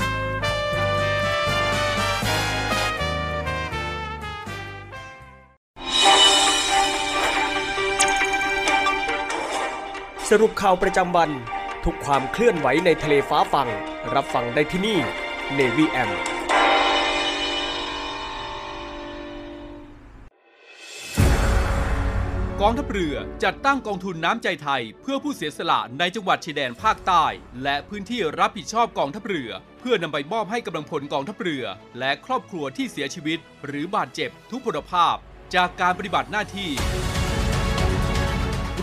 2563 สรุปข่าวประจำวัน ทุกความเคลื่อนไหวในทะเลฟ้าฟัง รับฟังได้ที่นี่ Navy M กองทัพเรือจัดตั้งกองทุนน้ำใจไทย เพื่อผู้เสียสละในจังหวัดชายแดนภาคใต้ และพื้นที่รับผิดชอบกองทัพเรือ เพื่อนำไปมอบให้กำลังพลกองทัพเรือ และครอบครัวที่เสียชีวิต หรือบาดเจ็บทุกพลภาพ จากการปฏิบัติหน้าที่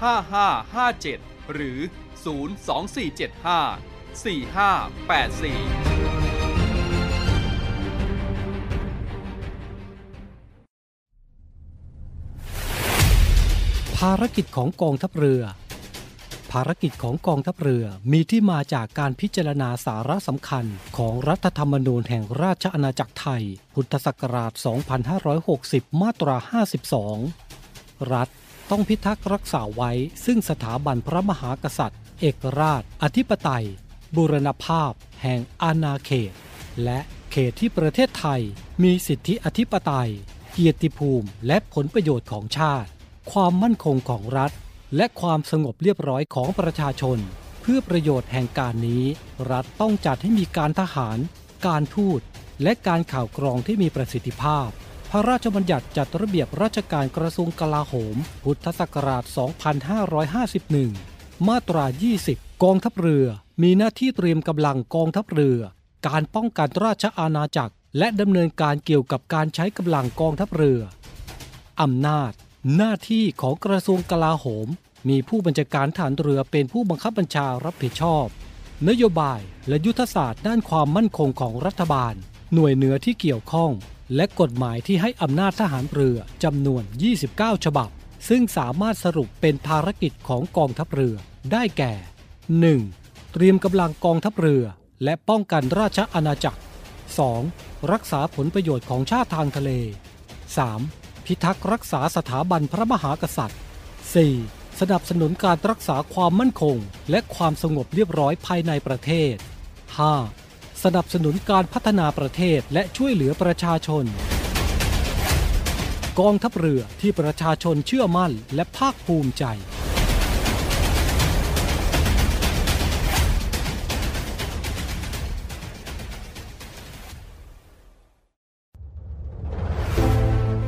5557 หรือ 02475 4584ภารกิจของกองทัพเรือ ภารกิจของกองทัพเรือมีที่มาจากการพิจารณาสาระสำคัญของรัฐธรรมนูญแห่งราชอาณาจักรไทย พุทธศักราช 2560 มาตรา 52 รัฐ ต้องพิทักษ์รักษาไว้ ซึ่งสถาบันพระมหากษัตริย์ เอกราช อธิปไตย บูรณภาพ แห่งอาณาเขต และเขตที่ประเทศไทย มีสิทธิอธิปไตย เกียรติภูมิ และผลประโยชน์ของชาติ ความมั่นคงของรัฐ และความสงบเรียบร้อยของประชาชน เพื่อประโยชน์แห่งการนี้ รัฐต้องจัดให้มีการทหาร การทูตและการข่าวกรองที่มีประสิทธิภาพ พระราชบัญญัติจัดระเบียบราชการกระทรวงกลาโหม พุทธศักราช 2551 มาตรา 20 กองทัพเรือ มีหน้าที่เตรียมกำลังกองทัพเรือ การป้องกันราชอาณาจักร และดำเนินการเกี่ยวกับการใช้กำลังกองทัพเรือ อำนาจ หน้าที่ของกระทรวงกลาโหม มีผู้บัญชาการฐานเรือเป็นผู้บังคับบัญชารับผิดชอบ นโยบายและยุทธศาสตร์ด้านความมั่นคงของรัฐบาล หน่วยเหนือที่เกี่ยวข้อง และกฎหมายที่ให้อำนาจทหารเรือจำนวน 29 ฉบับ ซึ่งสามารถสรุปเป็นภารกิจของกองทัพเรือ ได้แก่ 1. เตรียมกำลังกองทัพเรือ และป้องกันราชอาณาจักร 2. รักษาผลประโยชน์ของชาติทางทะเล 3. พิทักษ์รักษาสถาบันพระมหากษัตริย์ 4. สนับสนุนการรักษาความมั่นคง และความสงบเรียบร้อยภายในประเทศ 5. สนับสนุนการพัฒนาประเทศและช่วยเหลือประชาชน กองทัพเรือที่ประชาชนเชื่อมั่นและภาคภูมิใจ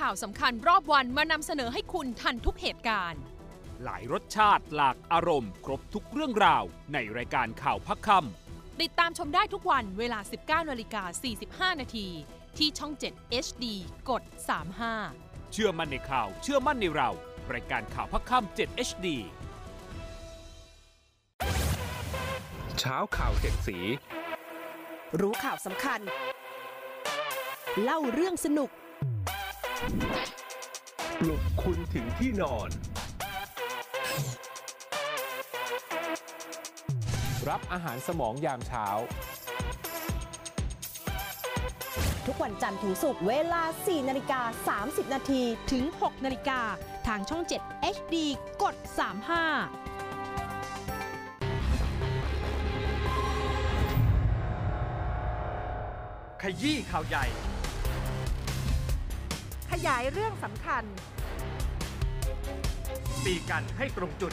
ข่าวสำคัญรอบวันมานำเสนอให้คุณทันทุกเหตุการณ์ หลายรสชาติหลากอารมณ์ ครบทุกเรื่องราว ในรายการข่าวพักคติดตามชมได้ทุกวันเวลา 19นาฬิกา45 นาทีที่ช่อง 7 HD กด 35ำเชื่อมั่นในข่าว เชื่อมั่นในเรา รายการข่าวพักคำ7 HD เช้าข่าวเจ็ดสี รู้ข่าวสำคัญ เล่าเรื่องสนุก ปลุกคุณถึงที่นอน รับอาหารสมองยามเช้า ทุกวันจันทร์ถึงศุกร์เวลา 4 นาฬิกา 30 นาทีถึง 6 นาฬิกา ทางช่อง 7 HD กด 35ขยี้ข่าวใหญ่ ขยายเรื่องสำคัญ ตีกันให้ตรงจุด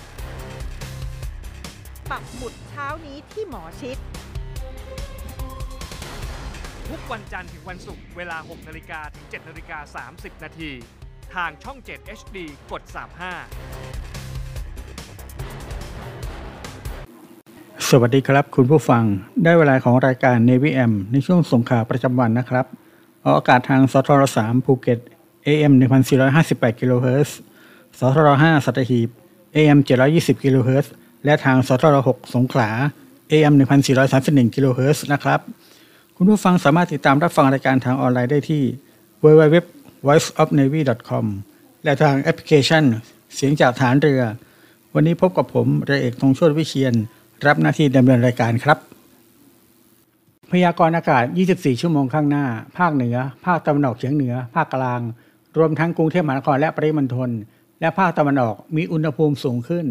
ปักหมุดเช้านี้ที่หมอชิด ทุกวันจันทร์ถึงวันศุกร์เวลา 6นาฬิกาถึง7นาฬิกา30 นาที ทางช่อง 7 HD กด 35สวัสดีครับ คุณผู้ฟังได้เวลาของรายการ Navy M ในช่วงสงขลาประจำวันนะครับ ออกอากาศทางสทร3ภูเก็ต AM 1458กิโลเฮิรตซ์สทร5สัตหีบ AM 720กิโลเฮิรตซ์และทางสทร6สงขลา AM 1431กิโลเฮิรตซ์นะครับ คุณผู้ฟังสามารถติดตามรับฟังรายการทางออนไลน์ได้ที่ www voiceofnavy.com และทางแอปพลิเคชัน เสียงจากฐานเรือ วันนี้พบกับผมเรือเอกธงชติวิเชียน รับหน้าที่ดำเนินรายการครับ พยากรณ์อากาศ 24 ชั่วโมงข้างหน้า ภาคเหนือ ภาคตะวันออกเฉียงเหนือ ภาคกลาง รวมทั้งกรุงเทพมหานครและปริมณฑลและภาคตะวันออกมีอุณหภูมิสูงขึ้น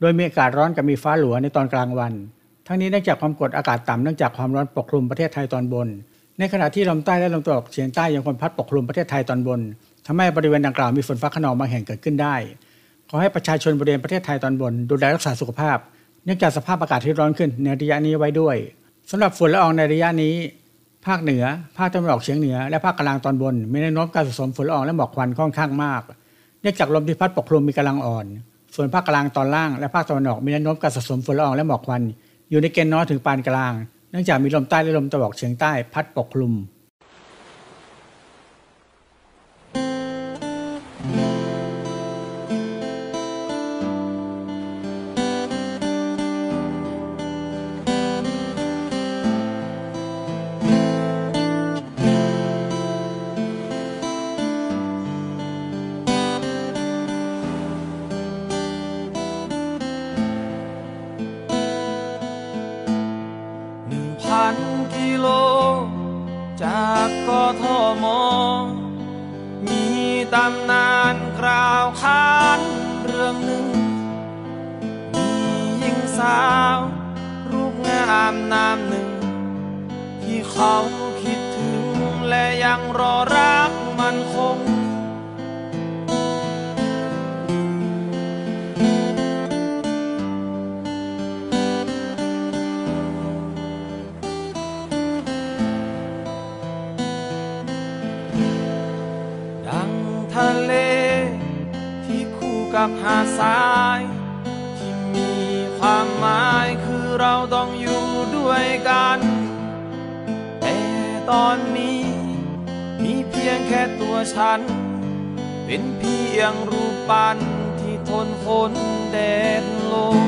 โดยมีอากาศร้อนกับมีฟ้าหลัวในตอนกลางวัน ทั้งนี้เนื่องจากความกดอากาศต่ำเนื่องจากความร้อนปกคลุมประเทศไทยตอนบน ในขณะที่ลมใต้และลมตะวันออกเฉียงใต้ยังคงพัดปกคลุมประเทศไทยตอนบนทำให้บริเวณดังกล่าวมีฝนฟ้าขนองบางแห่งเกิดขึ้นได้ ขอให้ประชาชนบริเวณประเทศไทยตอนบน ดูแลรักษาสุขภาพ เนื่องจากสภาพอากาศที่ร้อนขึ้นในระยะนี้ไว้ด้วยสำหรับฝุ่นละอองในระยะนี้ ภาคเหนือ ภาคตะวันออกเฉียงเหนือ และภาคกลางตอนบน มีแนวโน้มการสะสมฝุ่นละอองและหมอกควันค่อนข้างมาก เนื่องจากลมที่พัดปกคลุมมีกำลังอ่อน ส่วนภาคกลางตอนล่างและภาคตะวันออกมีแนวโน้มการสะสมฝุ่นละอองและหมอกควัน อยู่ในเกณฑ์น้อยถึงปานกลาง เนื่องจากมีลมใต้และลมตะวันออกเฉียงใต้พัดปกคลุม ปงามนามหนึ่ง ที่เขาคิดถึงและยังรอรักมันคง ดังทะเลที่คู่กับหาดทราย ที่มีความหมายคือเราต้องอยู่ ด้วยกัน แต่ตอนนี้ มีเพียงแค่ตัวฉัน เป็นเพียงรูปปั้นที่ทนฝนแดดลม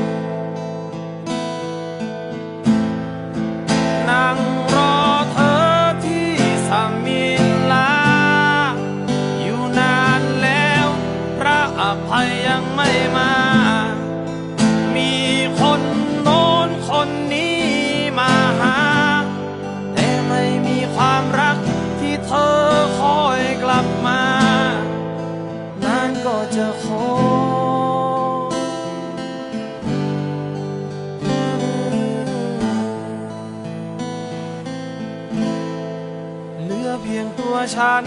ฉัน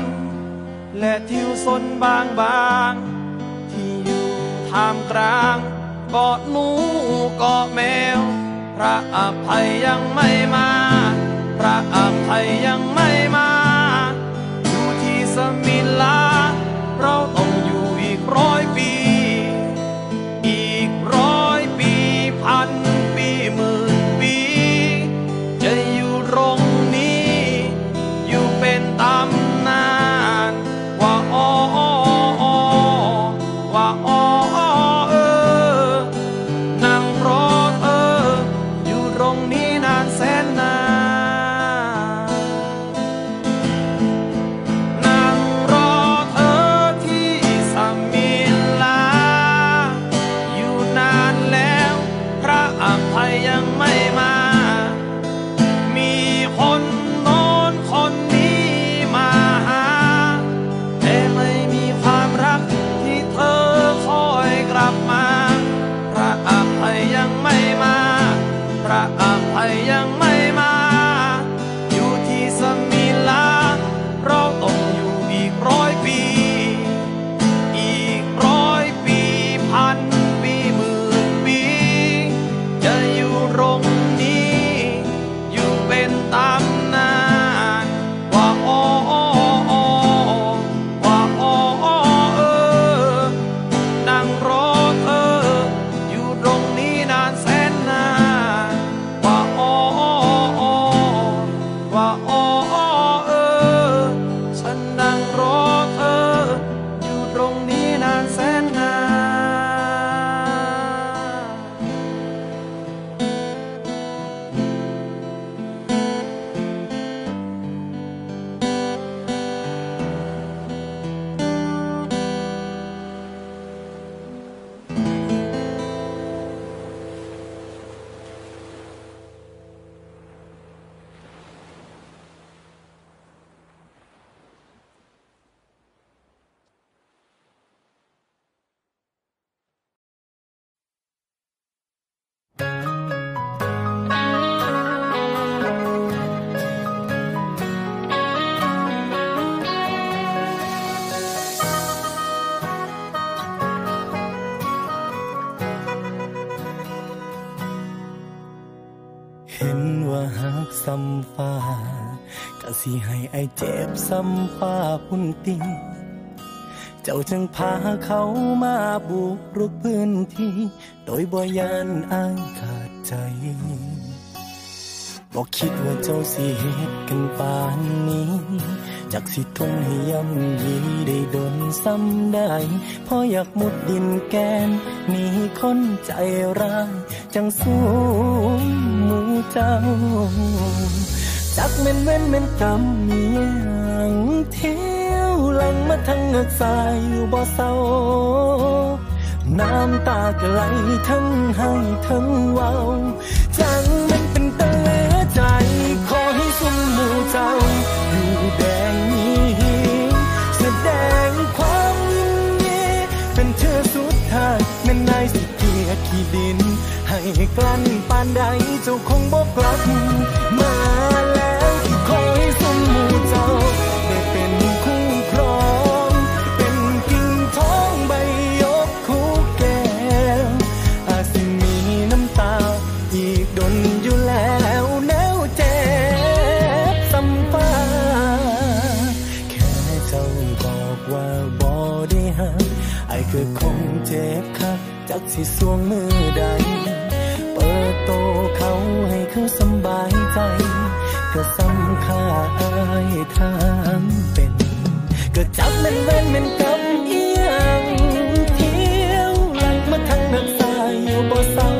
และทิวสนบางบางๆที่อยู่ท่ามกลางเกาะหนูเกาะแมว พระอภัยยังไม่มา พระอภัยยังไม่มา อยู่ที่สมิลาเรา จึงพาเขามาบุกรุกพื้นที่ โดยบ่ยานอ้ายขาดใจบอกคิดว่าเจ้าสิเหตุกันป่านนี้ จากสิทนให้ย่ำยีได้ดนซ้ำได้เพราะอยากมุดดินแกนหนีคนใจร้ายจังสู้มูเจ้าจักเม่นเว้นเม่นกรรมมีอย่างเที่ หลังมาทั้งเงือกสายอยู่บ่เศร้าน้ำตาก็ไหลทั้งให้ทั้งเว้าจังมันเป็นตะเหลือใจ ขอให้สมหมูเจ้า อยู่แดงนี้แสดงความยินดีเป็นเธอสุดท้ายแม่นนายสิเกียรขี้ดิน ให้กลั้นปานใดเจ้าคงบอกกลับมาแล้ว สิสวงมือใด เปิดโตเขาให้เขาสบายใจ ก็สำค่าอายทางเป็น ก็จับม่นเว้นม่นกำเอียงเที่ยวหลังมาทางนักสายอยู่บ่เศร้า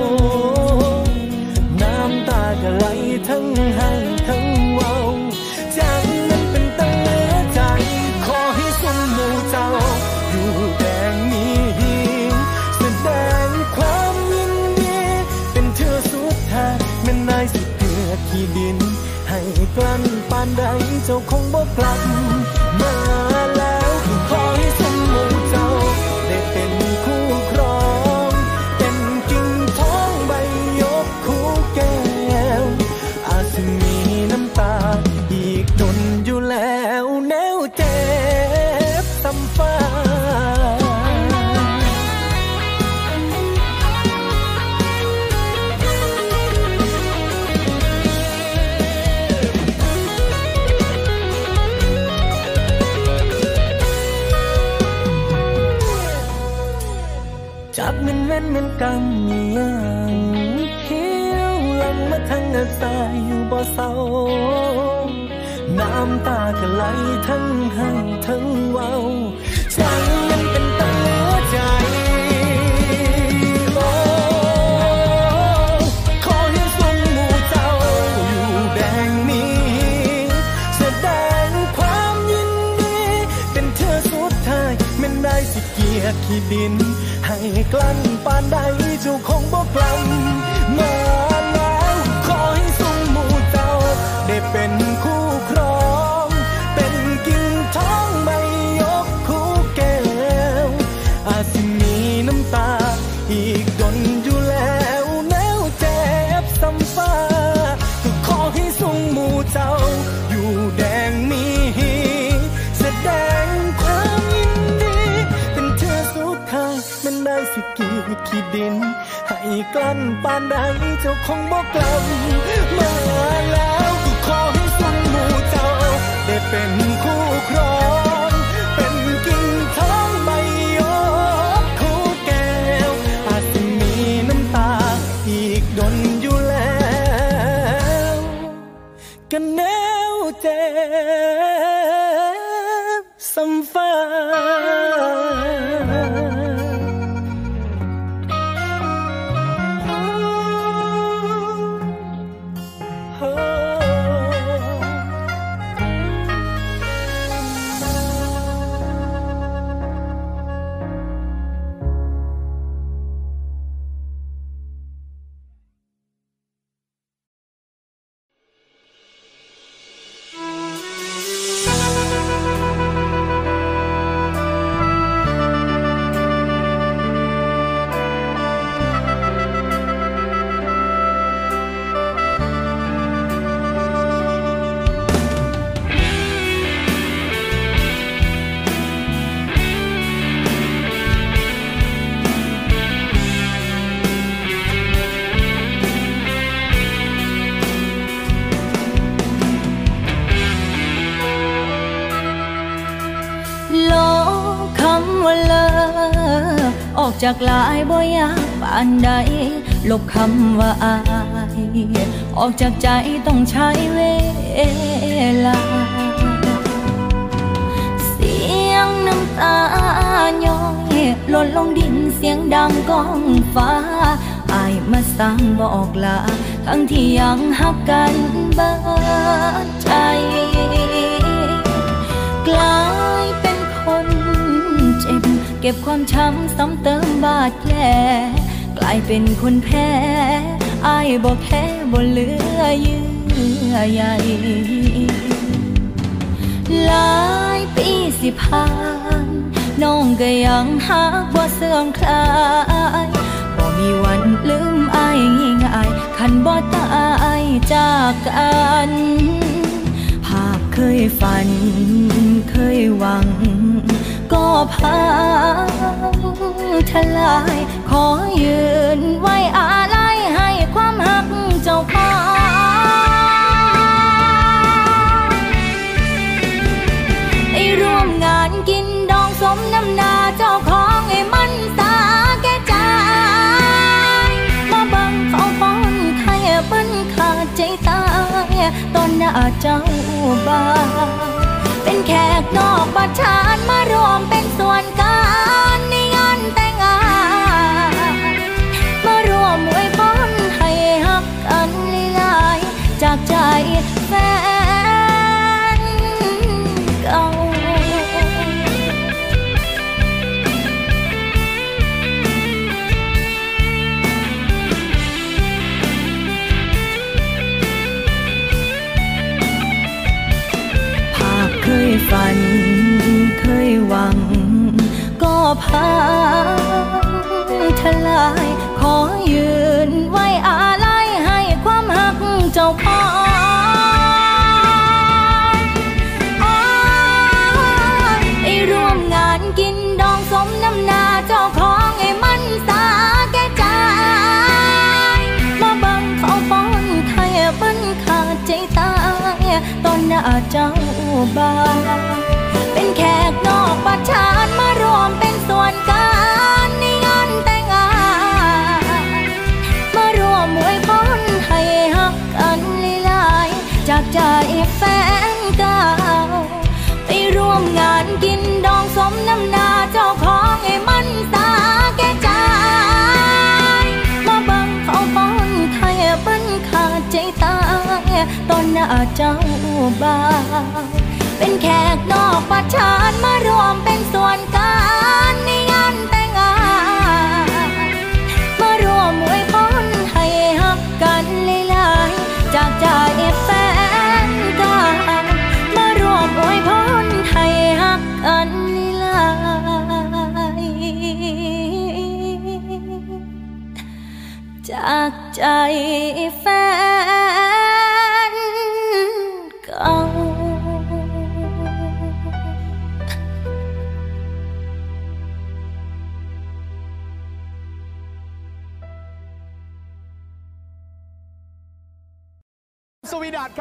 น้ำตาก็ไหลทั้งให้ ใดเจ้าคงบ่กลับ รรมมีอย่างเหี่ยวลำมาทั้งอาสายอยู่บ่เศร้าน้ำตาก็ไหลทั้งให้ทั้งเว้าใจยังเป็นตาเหลือใจโอ้ขอให้ทรงมูเต่าอยู่แบงมีแสดงความยินดีเป็นเธอสุดท้ายแม่ได้สิเกียร์ขีดิน กลั้นปานใดเจ้าคงบ่กลั้น กลั้นปานใดเจ้าคงบอกกลับมาแล้วก็ขอให้สุนหมู่เจ้า ได้เป็นคู่ครอง ออกจากลายบ่ยากปานใด ลบคำว่าอาย ออกจากใจต้องใช้เวลา เสียงน้ำตาย้อยหล่นลงดินเสียงดังก้องฟ้าอายมาสั่งบอกลา ทั้งที่ยังหักกันเบิดใจกลา ก็บความช้ำซ้ำเติมบาดแผลกลายเป็นคนแพ้อายบอกแพ้บ่เหลือเยื่อใยหลายปีสิผ่านน้องก็ยังหักบ่าเสื่อมคลายบ่มีวันลืมอายง่ายๆคันบ่ตายจากกันภาพเคยฝันเคยหวัง พังทลาย ขอยืนไว้อาลัยให้ความหักเจ้าพองไอร่วมงานกินดองสมน้ำนาเจ้าของไอ้มันสาแก่ใจมาบังเขาป้อนไทยเปิ้นขาดใจตายตอนหน้าเจ้าบ้า เป็นแขกนอกบ้านชานมารวมเป็นส่วน ฝันเคยหวัง ก็พังทลาย ขอยืนไว้อาลัยให้ความหักเจ้าของไอร่วมงานกินดองสมน้ำหนาเจ้าของไอ้มันสาแก่ใจ มาบังเขาป้อนไทยเปิ้นขาดใจตาย ตอนหน้าเจ้า บาเป็นแขกนอกประชานมารวมเป็นส่วนการในงานแต่งงาน มารวมมวยพอนให้ฮักกันหลายจากใจแฟนเก่าไปร่วมงานกินดองสมน้ำนาเจ้าของไอ้มันตาแก่ใจ มาบังเขาปอนไทยบันขาดใจตายตอนหน้าเจ้าบ่าว แขกนอกประชานมารวมเป็นส่วนการในงานแต่งงานมารวมอวยพรให้ฮักกันหลายๆจากใจแฟนก่ามารวมอวยพรให้ฮักกันหลายๆจากใจ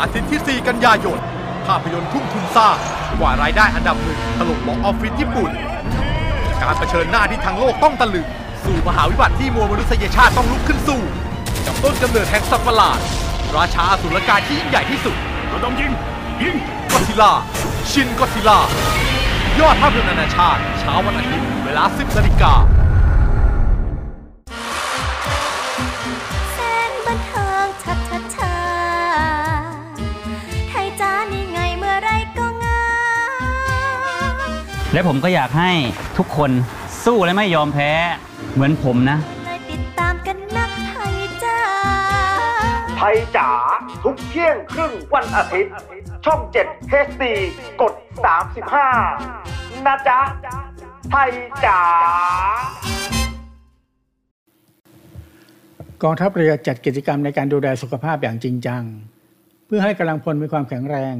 อาทิตย์ที่ 4 กันยายน ภาพยนตร์ทุ่มทุนสร้างกว่ารายได้อันดับหนึ่งถล่มบ็อกออฟฟิศญี่ปุ่น การเผชิญหน้าที่ทั้งโลกต้องตะลึง สู่มหาวิบัติที่มวลมนุษยชาติต้องลุกขึ้นสู้ กับต้นกำเนิดแห่งสัตว์ประหลาด ราชาอสุรกายที่ยิ่งใหญ่ที่สุดเราต้องยิง ยิงก็ซิล่า ชินก็ซิล่ายอดภาพยนตร์นานาชาติเช้าวันอาทิตย์เวลา 10นาฬิกา และผมก็อยากให้ทุกคนสู้และไม่ยอมแพ้เหมือนผมนะ เลยติดตามกันนักไทยจ้า ไทยจ๋าทุกเที่ยงครึ่งวันอาทิตย์ ช่อง 7 HD กด 35 นะจ๊ะ ไทยจ๋ากองทัพเรือจัดกิจกรรมในการดูแลสุขภาพอย่างจริงจัง เพื่อให้กำลังพลมีความแข็งแรง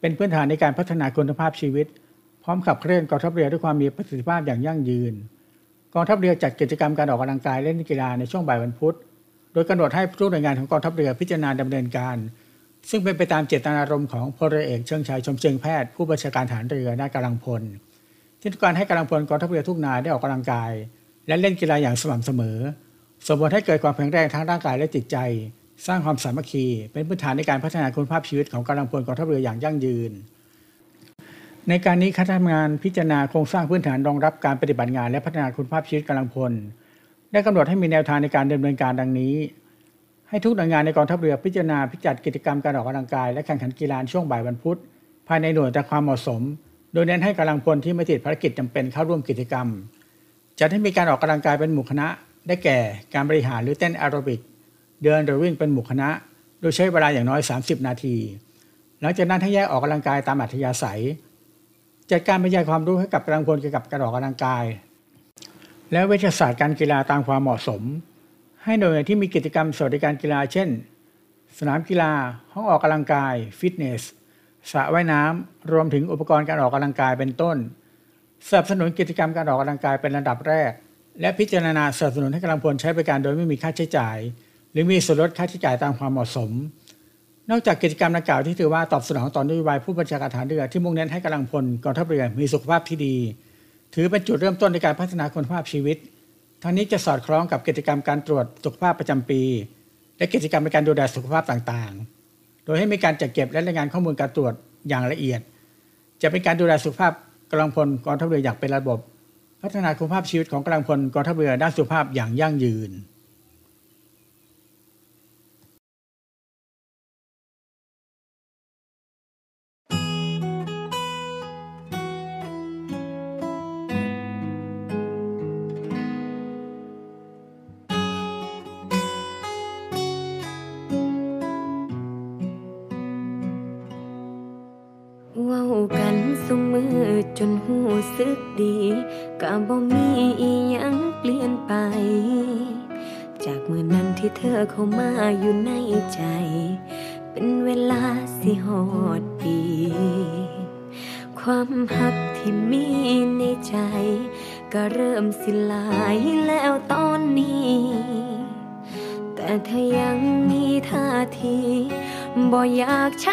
เป็นพื้นฐานในการพัฒนาคุณภาพชีวิต พร้อมขับเคลื่อนกองทัพเรือด้วยความมีประสิทธิภาพอย่างยั่งยืน กองทัพเรือจัดกิจกรรมการออกกำลังกายเล่นกีฬาในช่วงบ่ายวันพุธ โดยกำหนดให้ทุกหน่วยงานของกองทัพเรือพิจารณาดำเนินการ ซึ่งเป็นไปตามเจตนารมณ์ของพลเรือเอกเชิงชัยชมเชิงแพทย์ผู้บัญชาการฐานเรือด้านกำลังพลที่ต้องการให้กำลังพลกองทัพเรือทุกนายได้ออกกำลังกาย และเล่นกีฬาอย่างสม่ำเสมอส่งผลให้เกิดความแข็งแรงทั้งร่างกายและจิตใจ สร้างความสามัคคี เป็นพื้นฐานในการพัฒนาคุณภาพชีวิตของกำลังพลกองทัพเรืออย่างยั่งยืน ในการนี้คณะทำงานพิจารณาโครงสร้างพื้นฐานรองรับการปฏิบัติงานและพัฒนาคุณภาพชีวิตกำลังพล ได้กำหนดให้มีแนวทางในการดำเนินการดังนี้ ให้ทุกหน่วยงานในกองทัพเรือพิจารณาพิจัดกิจกรรมการออกกำลังกาย และแข่งขันกีฬาช่วงบ่ายวันพุธ ภายในหน่วยแต่ความเหมาะสม โดยเน้นให้กำลังพลที่ไม่ติดภารกิจจำเป็นเข้าร่วมกิจกรรมจัดให้มีการออกกำลังกายเป็นหมู่คณะ ได้แก่ การบริหารหรือเต้นแอโรบิก เดินหรือวิ่งเป็นหมู่คณะ โดยใช้เวลาอย่างน้อย 30 นาที หลังจากนั้นให้แยกออกกำลังกายตามอัธยาศัย จัดการบรรยายความรู้ให้กับกำลังพลเกี่ยวกับการออกกำลังกาย และวิทยาศาสตร์การกีฬาตามความเหมาะสม ให้หน่วยที่มีกิจกรรมสวัสดิการกีฬาเช่น สนามกีฬา ห้องออกกำลังกาย ฟิตเนสสระว่ายน้ำรวมถึงอุปกรณ์การออกกำลังกายเป็นต้นสนับสนุนกิจกรรมการออกกำลังกายเป็นระดับแรก และพิจารณาสนับสนุนให้กำลังพลใช้บริการโดยไม่มีค่าใช้จ่าย หรือมีส่วนลดค่าใช้จ่ายตามความเหมาะสม นอกจากกิจกรรมดังกล่าวที่ถือว่าตอบสนองต่อนโยบายผู้บัญชาการฐานเรือที่มุ่งเน้นให้กำลังพลกองทัพเรือมีสุขภาพที่ดี ถือเป็นจุดเริ่มต้นในการพัฒนาคุณภาพชีวิตทั้งนี้จะสอดคล้องกับกิจกรรมการตรวจสุขภาพประจำปี และกิจกรรมในการดูแลสุขภาพต่างๆ โดยให้มีการจัดเก็บและรายงานข้อมูลการตรวจอย่างละเอียด จะเป็นการดูแลสุขภาพกำลังพลกองทัพเรืออย่างเป็นระบบ พัฒนาคุณภาพชีวิตของกำลังพลกองทัพเรือด้านสุขภาพอย่างยั่งยืน สิลายแล้วตอนนี้ แต่เธอยังมีท่าทีบ่อยากช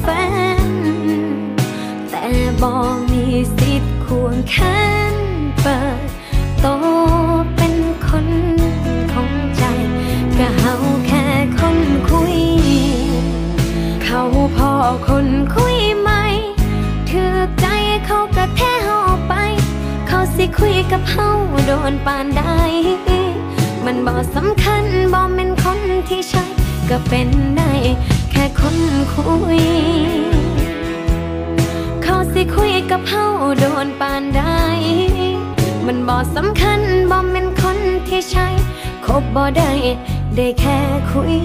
แฟน แต่บอกมีสิทธิ์ควงแขนเปิดโตเป็นคนของใจก็เฮาแค่คนคุย เขาพอคนคุยไหมถือใจเขาก็แท้เฮาไป เขาสิคุยกับเฮาโดนปานใดมันบอกสำคัญบอกเป็นคนที่ใช่ก็เป็นได้ แค่คนคุย เขาสิคุยกับเฮาโดนปานใดมันบอกสำคัญบอกเป็นคนที่ใช่คบบ่ได้ ได้แค่คุย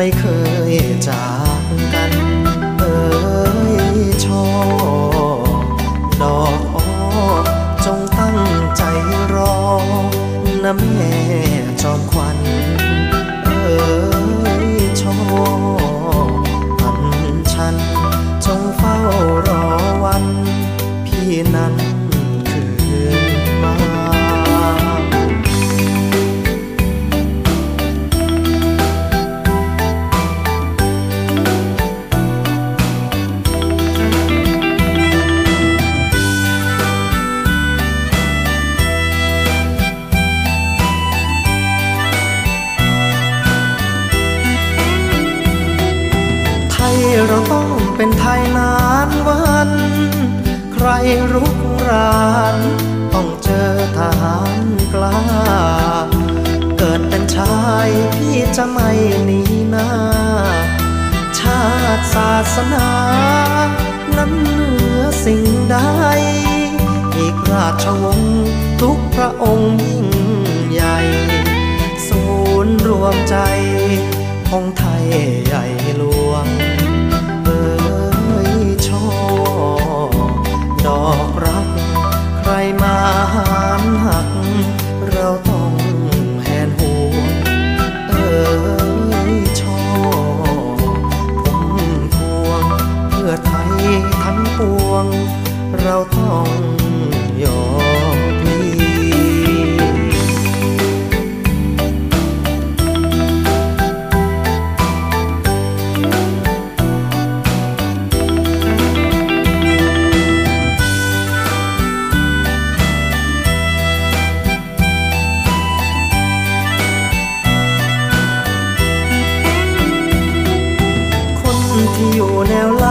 ไม่เคยจากกันเอ้ยชอดอกอ้อจงตั้งใจรอนะแม่จอมควันเอ้ยชอ รุกรานต้องเจอทหารกล้า เกิดเป็นชายพี่จะไม่หนีหน้า ชาติศาสนา นั้นเหนือสิ่งใด อีกราชวงศ์ทุกพระองค์ยิ่งใหญ่ ศูนย์รวมใจของไทยใหญ่หลวง ง เราต้องยอมพลีคนที่อยู่แนว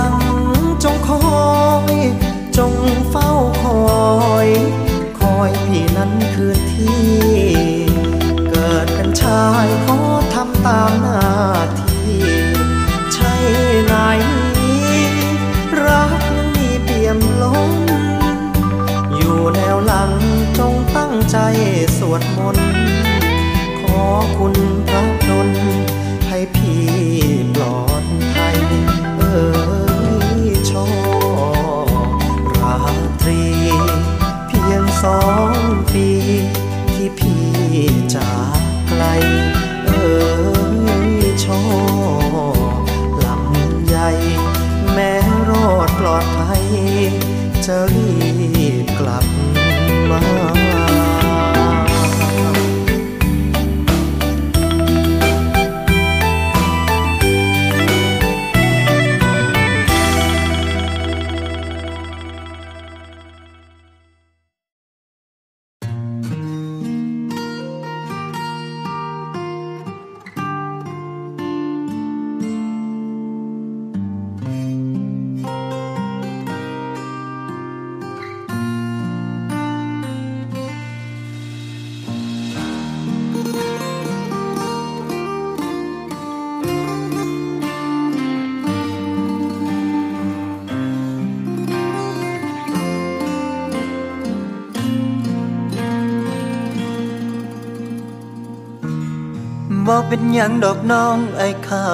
เป็นยังดอกน้องไอ้เข้า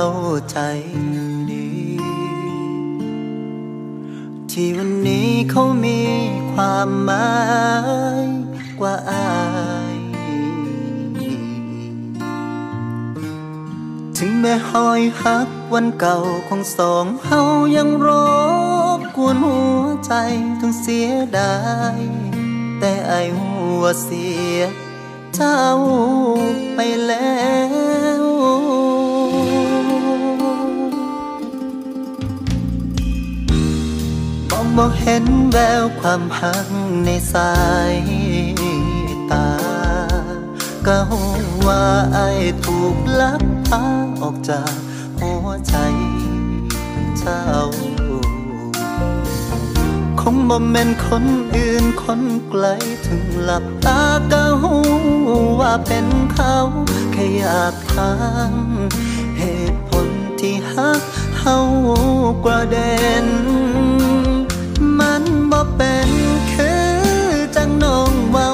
ใจดี ที่วันนี้เขามีความหมายกว่าอาย ถึงแม้หอยหักวันเก่าของสองเฮายังรบกวนหัวใจทั้งเสียดาย แต่ไอหัวเสีย เจ้าไปแล้วมองบอกเห็นแววความหักในสายตา ก็ว่าไอ้ถูกลักพาออกจากหัวใจเจ้า คงบ่แม่นคนอื่นคนไกลถึงหลับตาก็หูว่าเป็นเขาแค่อยากถามเหตุผลที่ฮักเฮากว่าเด่นมันบ่เป็นคือจังน้องเว้า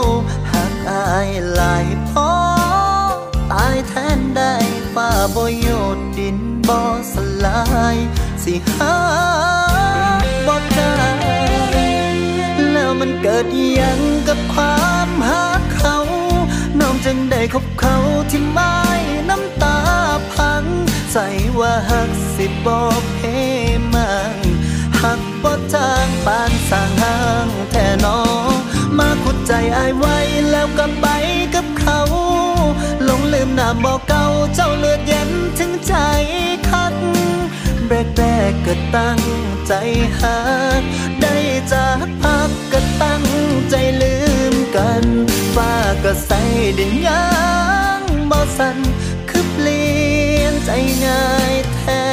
หักอายหลายพอตายแทนได้ฟ้าบ่โยดดินบ่สลายสิหา มันเกิดยังกับความหักเขา น้องจึงได้คบเขาที่ไม่น้ำตาพัง ใส่ว่าหักสิบอกเพมังหักบ่จางปานสางห้างแท่นอมาขุดใจอายไว้แล้วก็ไปกับเขาหลงลืมนามบอกเก่าเจ้าเลือดเย็นถึงใจคัก แรกแรกๆก็ตั้งใจหา ได้จากพักก็ตั้งใจลืมกัน ฟ้าก็ใสดินยางบ่สันคือเปลี่ยนใจง่ายแท้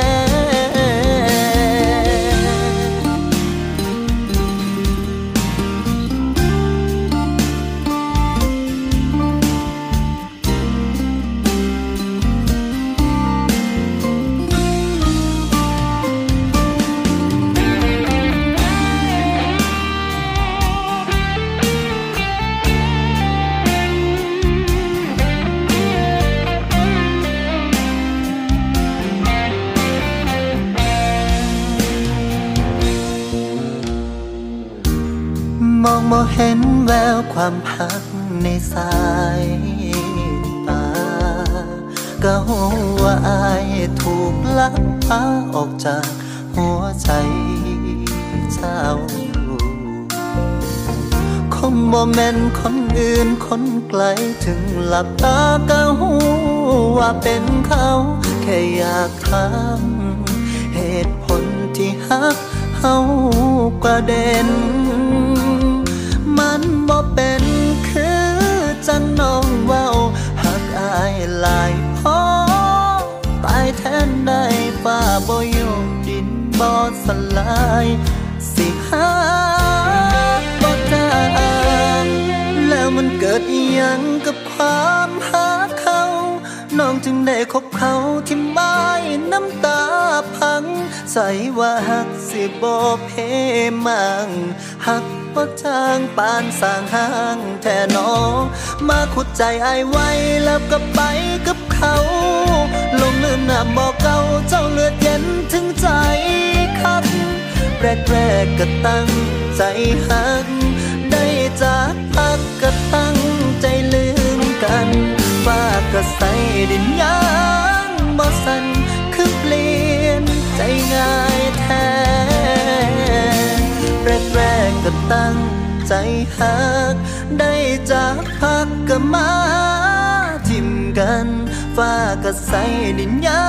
ามพักในสายตาก็หัวาอายถูกลักพาออกจากหัวใจเจ้า คงบ่แม่นคนอื่นคนไกลถึงหลับตาก็หูว่าเป็นเขา แค่อยากถามเหตุผลที่ฮักเฮากว่าเด่น บ่เป็นคือจังน้องเว้าหักอายหลายพอตายแทนได้ฟ้าบ่ยกดินบ่สลาย สิหาบ่จางแล้วมันเกิดอีหยังกับความหาเขาน้องจึงได้คบเขาที่ไม่น้ำตาพัง ใส่ว่าหักสิบ่เพมังหัก บ่จางปานสร้างห้างแท่นอ มาขุดใจไอไว้แล้วก็ไปกับเขา ลงลืมหน้าบอกเก่าเจ้าเลือดเย็นถึงใจคักแรกแรกก็ตั้งใจหัก ได้จากพักก็ตั้งใจลืมกันฟ้าก็ใส่ดินยางบ่สันคือเปลี่ยนใจง่าย แรกก็ตั้งใจหัก ได้จากพักก็มาทิมกันฟ้าก็ใสดินยา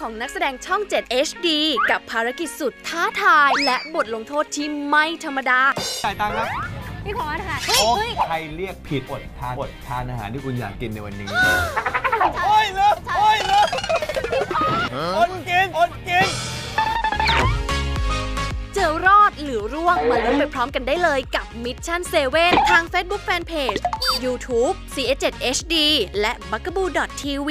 ของนักแสดงช่อง 7 HD กับภารกิจสุดท้าทาย และบทลงโทษที่ไม่ธรรมดา จ่ายตังค์ครับพี่พอค่ะโอ้ใครเรียกผิดอดทานอดทานอาหารที่คุณอยากกินในวันนี้ โอ้ยเลิกโอ้ยเลิกอดกินอดกิน จะรอดหรือร่วงมาลุ้นไปพร้อมกันได้เลยกับ Mission 7 ทาง Facebook Fanpage YouTube CS7 HD และ b u g a b o o TV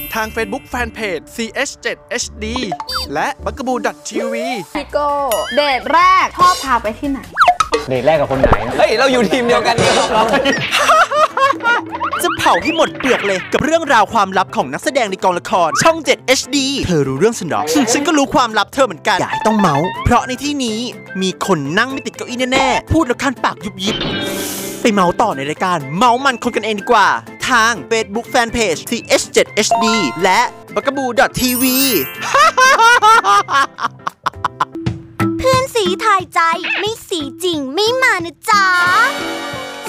ทาง Facebook Fanpage CH7HD และ b u g a b o o TV พี่โก้เดทแรกชอบพาไปที่ไหน เดทแรกกับคนไหน เฮ้ย เราอยู่ทีมเดียวกันเนี่ยจะเผาให้หมดเปลือกเลยกับเรื่องราวความลับของนักแสดงในกองละคร ช่อง 7 HD เธอรู้เรื่องฉันเหรอ ฉันก็รู้ความลับเธอเหมือนกัน อย่าให้ต้องเมาส์เพราะในที่นี้มีคนนั่งไม่ติดเก้าอี้แน่ๆ พูดแล้วคันปากยุบยิบ ไปเมาส์ต่อในรายการ เมาส์มันคนกันเองดีกว่า ทาง Facebook Fanpage TH7HD และ b u g a b o o TV เพื่อนสีทายใจไม่สีจริงไม่มานะจ๊ะ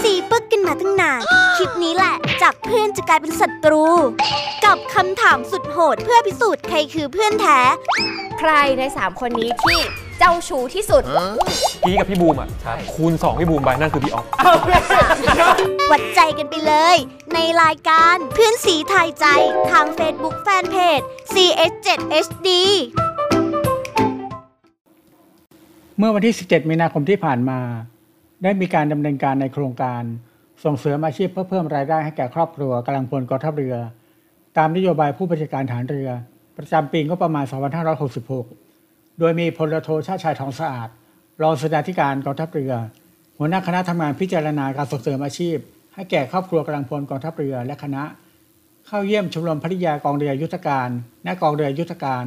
สีปึกกันมาตั้งนาน คลิปนี้แหละ จากเพื่อนจะกลายเป็นศัตรู กับคำถามสุดโหดเพื่อพิสูจน์ใครคือเพื่อนแท้ ใครใน 3 คนนี้ที่ เจ้าชู้ที่สุด พี่กับพี่บูมอะคูณ 2 พี่บูมไปนั่นคือพี่ออฟวัดใจกันไปเลย ในรายการเพื่อนสีทายใจทาง Facebook Fanpage CS7HD เมื่อวันที่ 17 มีนาคมที่ผ่านมา ได้มีการดำเนินการในโครงการ ส่งเสริมอาชีพเพื่อเพิ่มรายได้ให้แก่ครอบครัวกำลังพลกองทัพเรือ ตามนโยบายผู้บัญชาการฐานเรือ ประจำปีงบประมาณ 2566 โดยมีพลโทชาติชายทองสะอาด รองสนาธิการกองทัพเรือ หัวหน้าคณะทำงานพิจารณาการส่งเสริมอาชีพ ให้แก่ครอบครัวกำลังพลกองทัพเรือและคณะ เข้าเยี่ยมชมรมภริยากองเรือยุทธการและกองเรือยุทธการ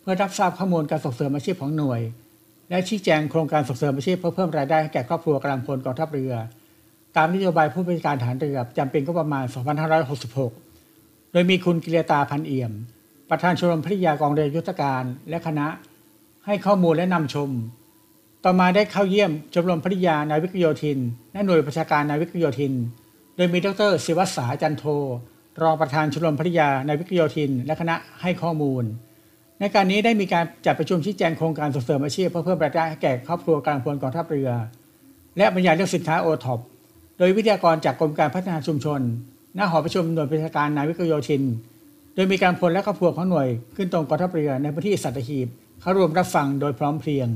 เพื่อรับทราบข้อมูลการส่งเสริมอาชีพของหน่วย และชี้แจงโครงการส่งเสริมอาชีพเพื่อเพิ่มรายได้ให้แก่ครอบครัวกำลังพลกองทัพเรือ ตามนโยบายผู้บริการฐานเรือจำปีก็ประมาณ 2566 โดยมีคุณกิเลตาพันเอี่ยม ประธานชมรมภริยากองเรือยุทธการและคณะ ให้ข้อมูลและนำชม ต่อมาได้เข้าเยี่ยมชมรมภริยานาวิกโยธิน และหน่วยประชาการนาวิกโยธิน โดยมีดรศิวัสาจันโท รองประธานชมรมภริยานาวิกโยธิน และคณะให้ข้อมูล ในการนี้ได้มีการจัดประชุมชี้แจงโครงการส่งเสริมอาชีพเพื่อเพิ่มรายได้ให้แก่ครอบครัวกลังพลกองทัพเรือ และบรรยายเรื่องสินค้าโอท็อปโดยวิทยากรจากกรมการพัฒนาชุมชนหน้าหอประชุมหน่วยประชาการนาวิกโยธิน โดยมีการพลและครอบครัวของหน่วยขึ้นตรงกองทัพเรือในพื้นที่สัตหีบ เข้ารวมรับฟังโดยพร้อมเพรียง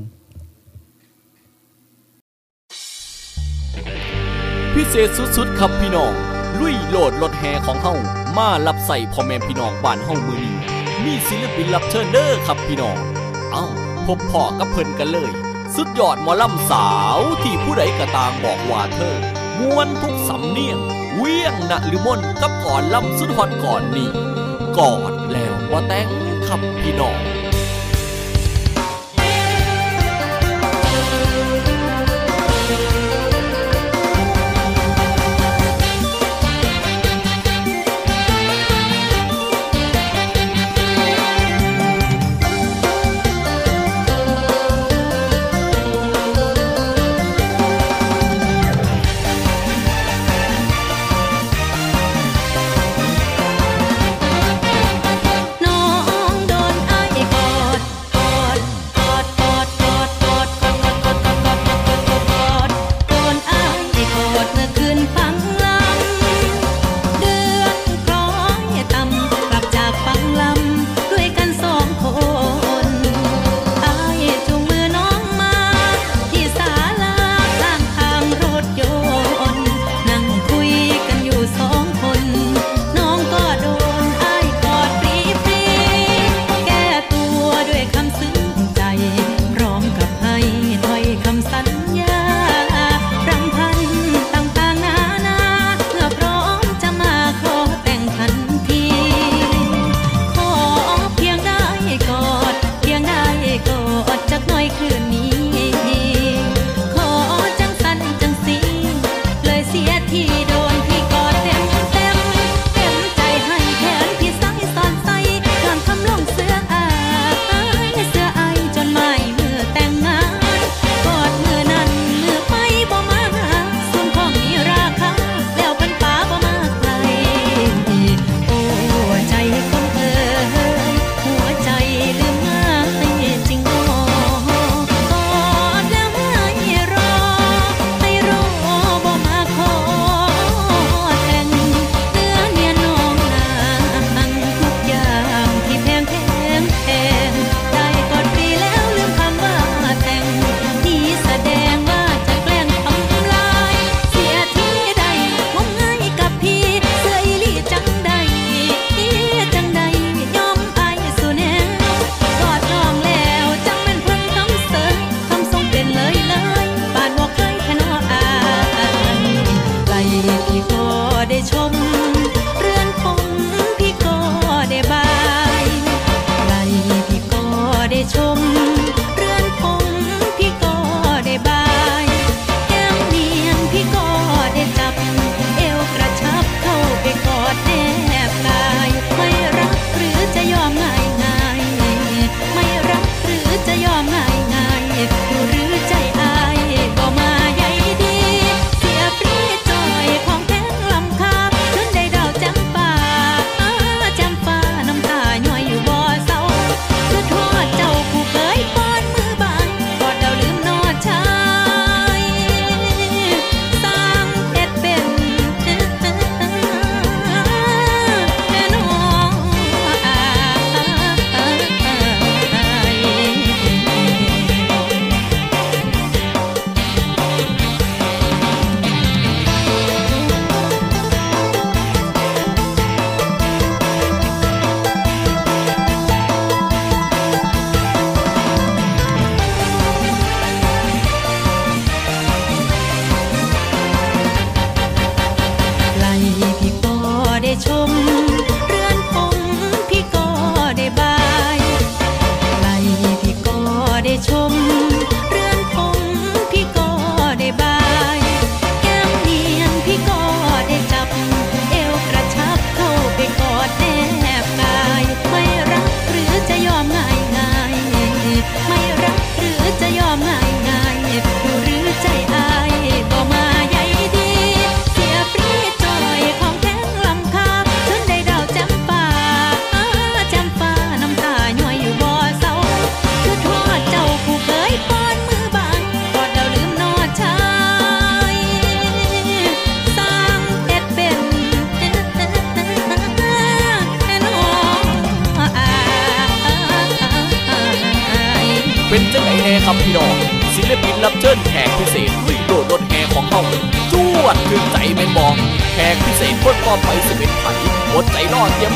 พิเศษสุดๆครับพี่น้อง ลุยโหลดรถแห่ของเฮามารับใส่พ่อแม่พี่น้องบ้านเฮามือนี้มีศิลปินรับเชิญเด้อครับพี่น้อง เอ้าพบพ่อกับเพิ่นกันเลย สุดยอดหมอลำสาวที่ผู้ใดก็ต่างบอกว่าเธอม้วนทุกสำเนียง เวียงนะหรือมนกับก่อนลำสุดฮอตก่อนนี้กอดแล้วว่าแต่งครับพี่น้อง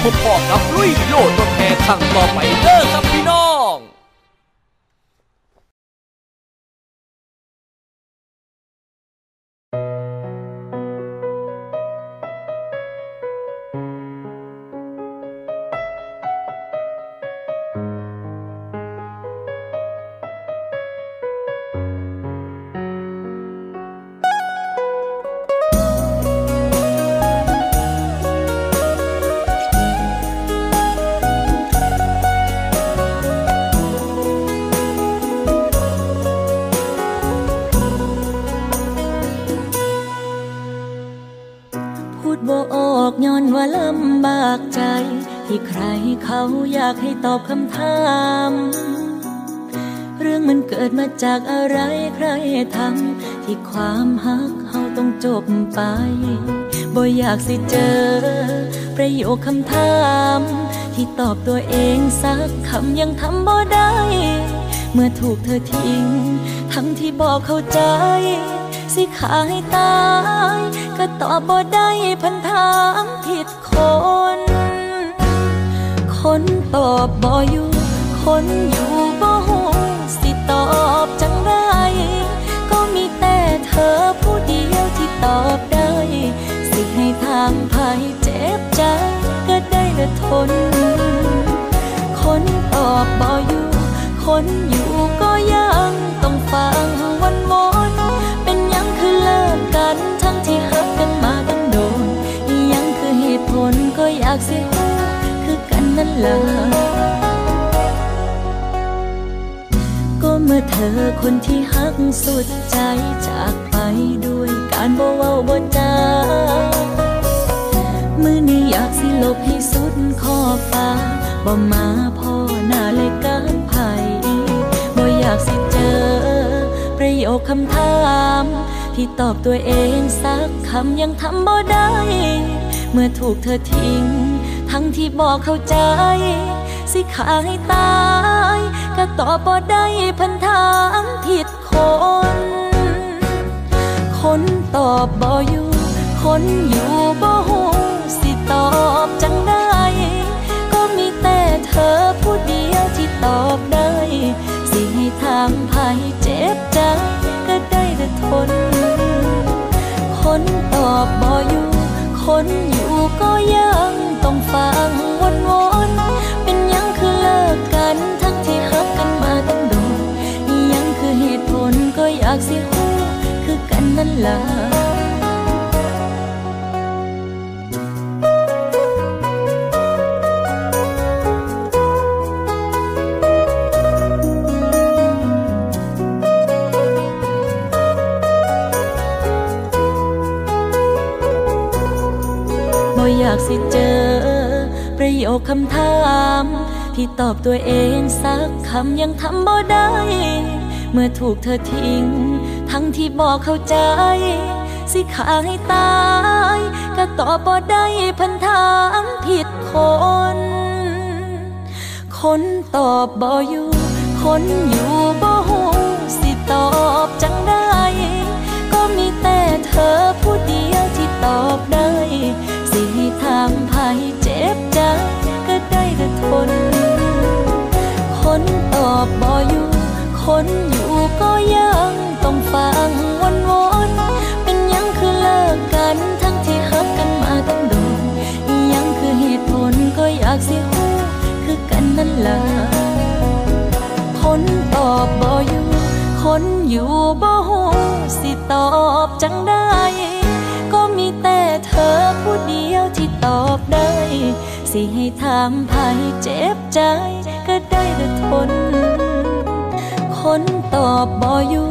พบพ่อกับลุยโลดตัวแทนครั้งต่อไปเด้อ ตอบคำถาม เรื่องมันเกิดมาจากอะไรใครทำที่ความฮักเขาต้องจบไปบ่อยากสิเจอ ประโยคคำถาม ที่ตอบตัวเองสักคำยังทำบ่ได้ เมื่อถูกเธอทิ้ง ทั้งที่บอกเข้าใจ สิขาให้ตาย ก็ตอบบ่ได้พัน อบบ่อยู่ คนอยู่บ่หูสิตอบจังไร ก็มีแต่เธอผู้เดียวที่ตอบได้ สิให้ทางภัยเจ็บใจ ก็ได้แต่ทน คนตอบบ่อยู่ คนอยู่ก็ยังต้องฟังวันวอนเป็นยังคือเลิกกันทั้งที่หักกันมาตั้งโดนยังคือเหตุผลก็อยากสิรู้คือกั นนั่นล่ะก็เมื่อเธอคนที่หักสุดใจจากไปด้วยการบ่เว้าบ่จามือนี้อยากสิลบให้สุดขอฟ้าบ่มาพ่อหน้าเลยการไผ่บ่อยากสิเจอ ประโยคคำถามที่ตอบตัวเองสักคำยังทำบ่ได้ เมื่อถูกเธอทิ้ง ทั้งที่บอกเข้าใจ สิขาให้ตาย ก็ตอบบ่ได้พันถามผิดคน คนตอบบ่อยู่ คนอยู่บ่หูสิตอบจังได้ ก็มีแต่เธอผู้เดียวที่ตอบได้ สิให้ทางภัยเจ็บใจก็ได้แต่ทน คนตอบบ่อยู่ คนอยู่ก็ยัง ฟังวนวนๆเป็นยังคือเลิกกันทั้งที่หักกันมาตั้งโดนอีหยังคือเหตุผลก็อยากสิฮู้คือกันนั่นล่ะบ่อยากสิเจอ ประโยคคำถามที่ตอบตัวเองสักคำยังทำบ่ได้ เมื่อถูกเธอทิ้ง ทั้งที่บอกเข้าใจ สิขาให้ตาย ก็ตอบบ่ได้พันถามผิดคน คนตอบบ่อยู่ คนอยู่บ่หูสิตอบจังได้ ก็มีแต่เธอผู้เดียวที่ตอบได้ สิให้ทางภัยเจ็บใจก็ได้แต่ทน คนตอบบ่อยู่ คนอยู่ก็ยังต้องฟังวนวนๆเป็นยังคือเลิกกันทั้งที่หักกันมาตั้งโดนอีหยังากสิฮู้คือกันนั่นล่ะคนตอบบ่อยู่ คนอยู่บ่ฮู้สิตอบจังได้ อผู้เดียวที่ตอบได้ สิให้ถามไผเจ็บใจ ก็ได้แต่ทน คนตอบบ่อยู่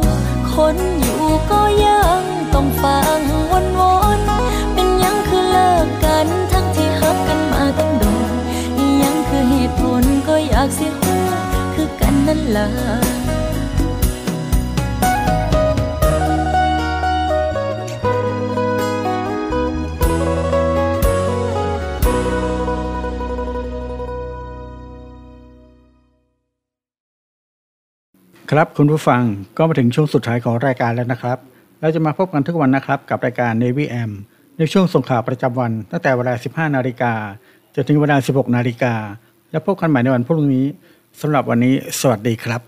คนอยู่ก็ยังต้องฟังวนวนๆเป็นยังคือเลิกกันทั้งที่ฮักกันมาตั้งโดนยังคือเหตุผลก็อยากสิฮู้คือกันนั่นล่ะ ครับคุณผู้ฟังก็มาถึงช่วงสุดท้ายของรายการแล้วนะครับ เราจะมาพบกันทุกวันนะครับกับรายการ Navy M ในช่วงส่งข่าวประจำวันตั้งแต่เวลา 15 นาฬิกาจนถึงเวลา 16 นาฬิกาแล้วพบกันใหม่ในวันพรุ่งนี้สำหรับวันนี้ สวัสดีครับ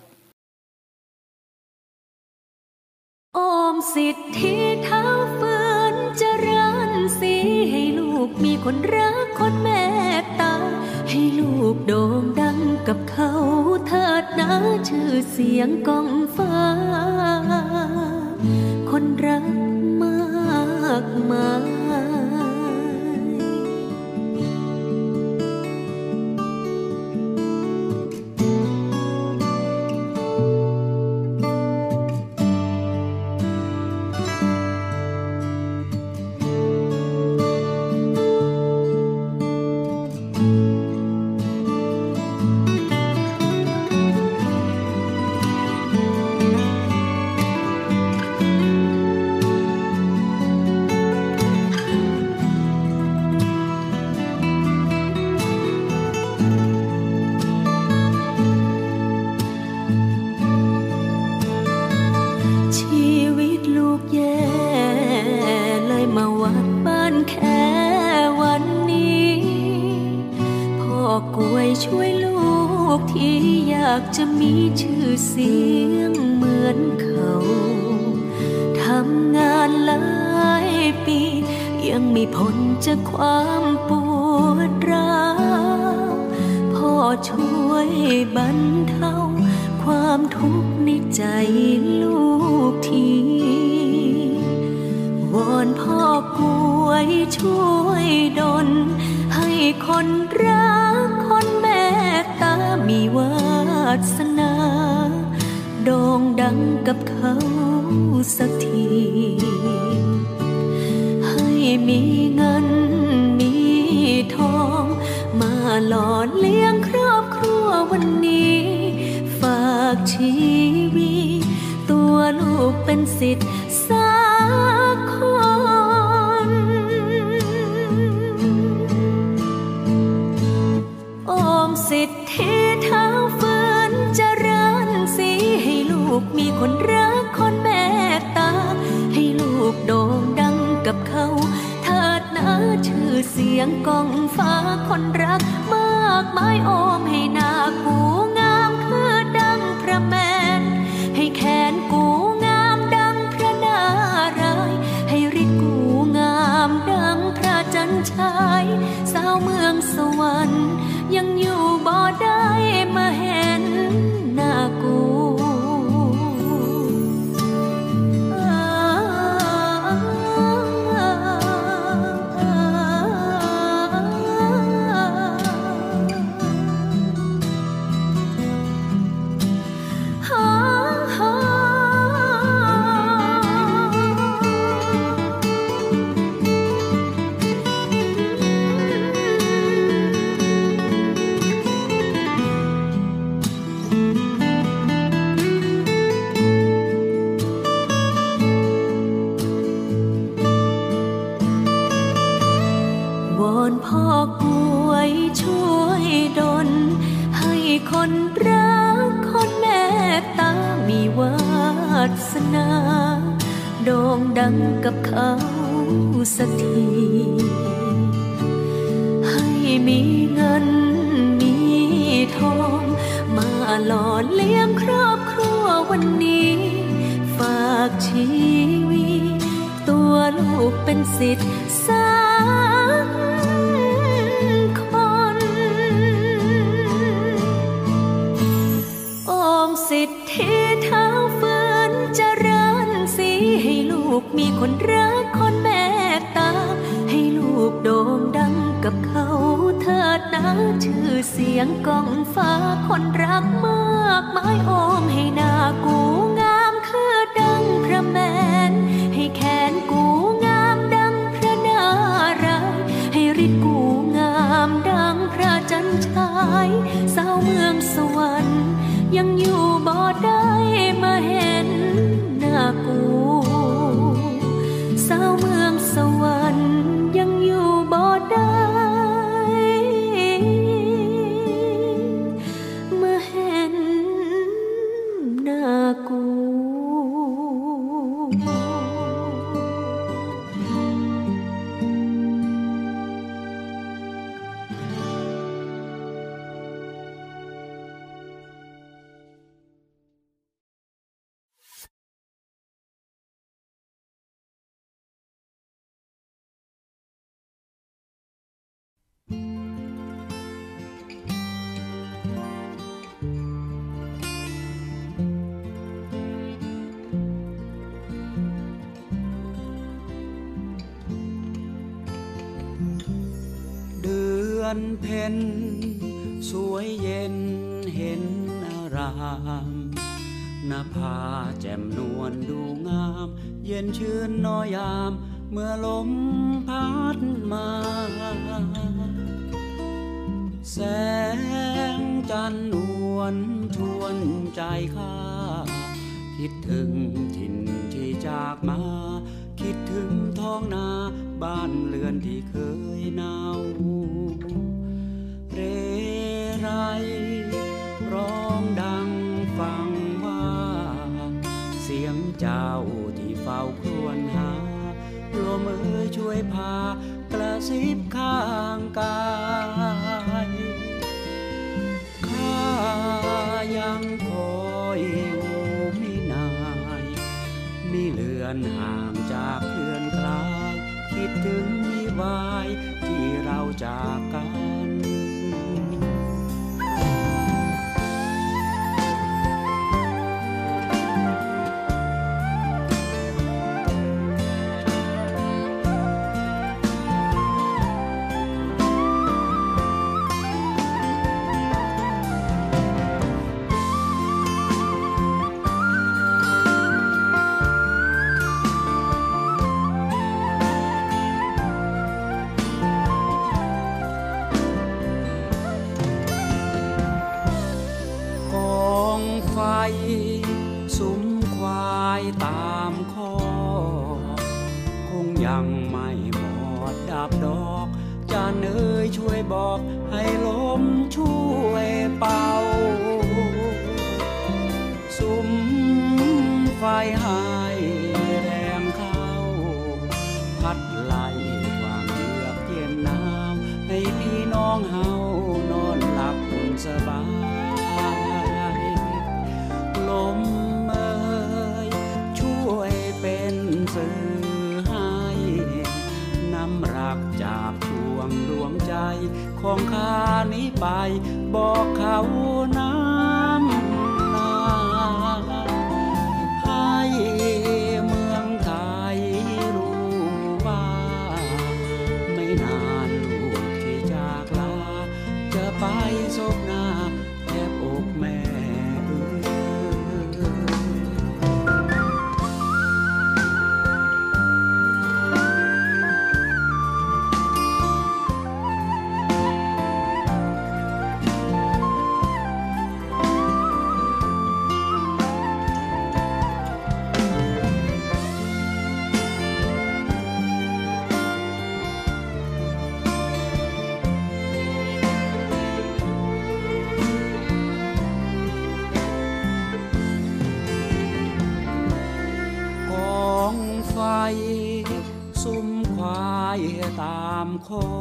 อมสิทธิเท้าฝืนจริญสีให้ลูกมีคนรักคนเมตตาให้ลูกโด่งดังกับเขา ชื่อเสียงกองฟ้า สิทธิเท้าฝืนเจริญสีให้ลูกมีคนรักคนเมตตา ให้ลูกโด่งดังกับเขาเถิดนะชื่อเสียงกองฟ้าคนรักมากมายโอมให้นากูงามคือดังพระแมน ให้แขนกูงามดังพระนารายให้ฤทธิ์กูงามดังพระจันทรายสาวเมืองสวรรค์ กับเขาเธอหนาชื่อเสียงกองฟ้าคนรักมากไม้โอมให้หน้ากูงามคือดังพระแมน ให้แขนกูงามดังพระนารายให้ริดกูงามดังพระจันทรายสาวเมืองสวรรค์ยังอยู่ เมื่อลม วยพากระซิบข้างกายข้ายังคอยอยู่ไม่นายมีเลือนห่างจากเพื่อนกลาย คิดถึงวิวายที่เราจาก ไปบอก Oh.